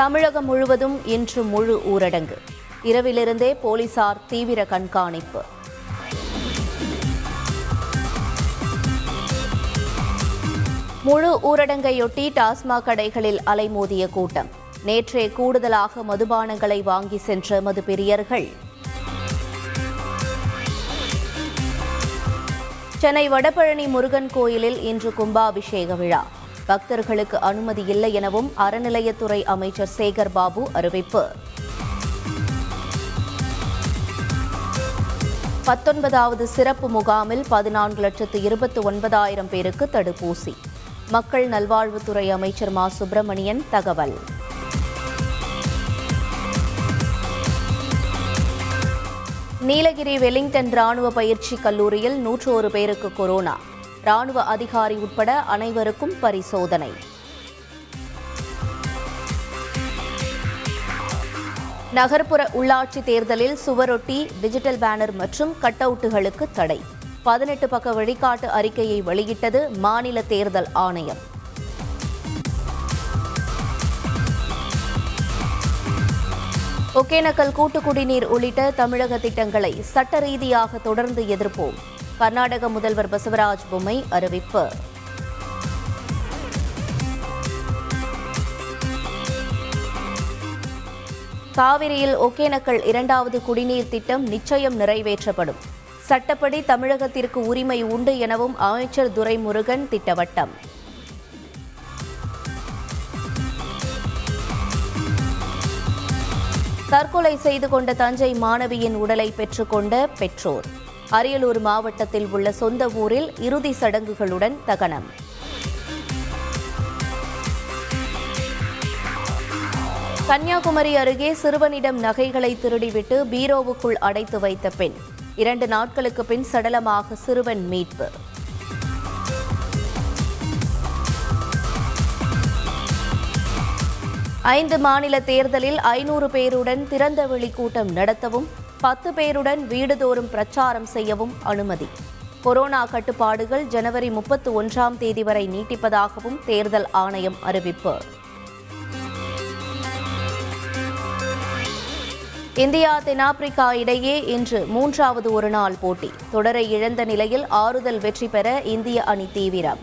தமிழகம் முழுவதும் இன்று முழு ஊரடங்கு. இரவிலிருந்தே போலீசார் தீவிர கண்காணிப்பு. முழு ஊரடங்கையொட்டி டாஸ்மாக் கடைகளில் அலைமோதிய கூட்டம். நேற்றே கூடுதலாக மதுபானங்களை வாங்கி சென்ற மதுபிரியர்கள் சென்னை வடபழனி முருகன் கோயிலில் இன்று கும்பாபிஷேக விழா. பக்தர்களுக்கு அனுமதி இல்லை எனவும் அறநிலையத்துறை அமைச்சர் சேகர் பாபு அறிவிப்பு. பத்தொன்பதாவது சிறப்பு முகாமில் பதினான்கு லட்சத்து இருபத்து ஒன்பதாயிரம் பேருக்கு தடுப்பூசி. மக்கள் நல்வாழ்வுத்துறை அமைச்சர் மா. சுப்பிரமணியன் தகவல். நீலகிரி வெலிங்டன் ராணுவ பயிற்சி கல்லூரியில் நூற்று ஒரு பேருக்கு கொரோனா. ராணுவ அதிகாரி உட்பட அனைவருக்கும் பரிசோதனை. நகர்ப்புற உள்ளாட்சி தேர்தலில் சுவரொட்டி டிஜிட்டல் பேனர் மற்றும் கட் அவுட்டுகளுக்கு தடை. பதினெட்டு பக்க வழிகாட்டு அறிக்கையை வெளியிட்டது மாநில தேர்தல் ஆணையம். ஒகேனக்கல் கூட்டு குடிநீர் உள்ளிட்ட தமிழக திட்டங்களை சட்ட ரீதியாக தொடர்ந்து எதிர்ப்போம். கர்நாடக முதல்வர் பசவராஜ் பொம்மை அறிவிப்பு. காவிரியில் ஒகேனக்கல் இரண்டாவது குடிநீர் திட்டம் நிச்சயம் நிறைவேற்றப்படும். சட்டப்படி தமிழகத்திற்கு உரிமை உண்டு எனவும் அமைச்சர் துரைமுருகன் திட்டவட்டம். தற்கொலை செய்து கொண்ட தஞ்சை மாணவியின் உடலை பெற்றுக்கொண்ட பெற்றோர். அரியலூர் மாவட்டத்தில் உள்ள சொந்த ஊரில் இறுதி சடங்குகளுடன் தகனம். கன்னியாகுமரி அருகே சிறுவனிடம் நகைகளை திருடிவிட்டு பீரோவுக்குள் அடைத்து வைத்த பெண். இரண்டு நாட்களுக்கு பின் சடலமாக சிறுவன் மீட்பு. ஐந்து மாநில தேர்தலில் ஐநூறு பேருடன் திறந்தவெளி கூட்டம் நடத்தவும் பத்து பேருடன் வீடுதோறும் பிரச்சாரம் செய்யவும் அனுமதி. கொரோனா கட்டுப்பாடுகள் ஜனவரி முப்பத்து ஒன்றாம் தேதி வரை நீட்டிப்பதாகவும் தேர்தல் ஆணையம் அறிவிப்பு. இந்தியா தென்னாப்பிரிக்கா இடையே இன்று மூன்றாவது ஒருநாள் போட்டி. தொடரை இழந்த நிலையில் ஆறுதல் வெற்றி பெற இந்திய அணி தீவிரம்.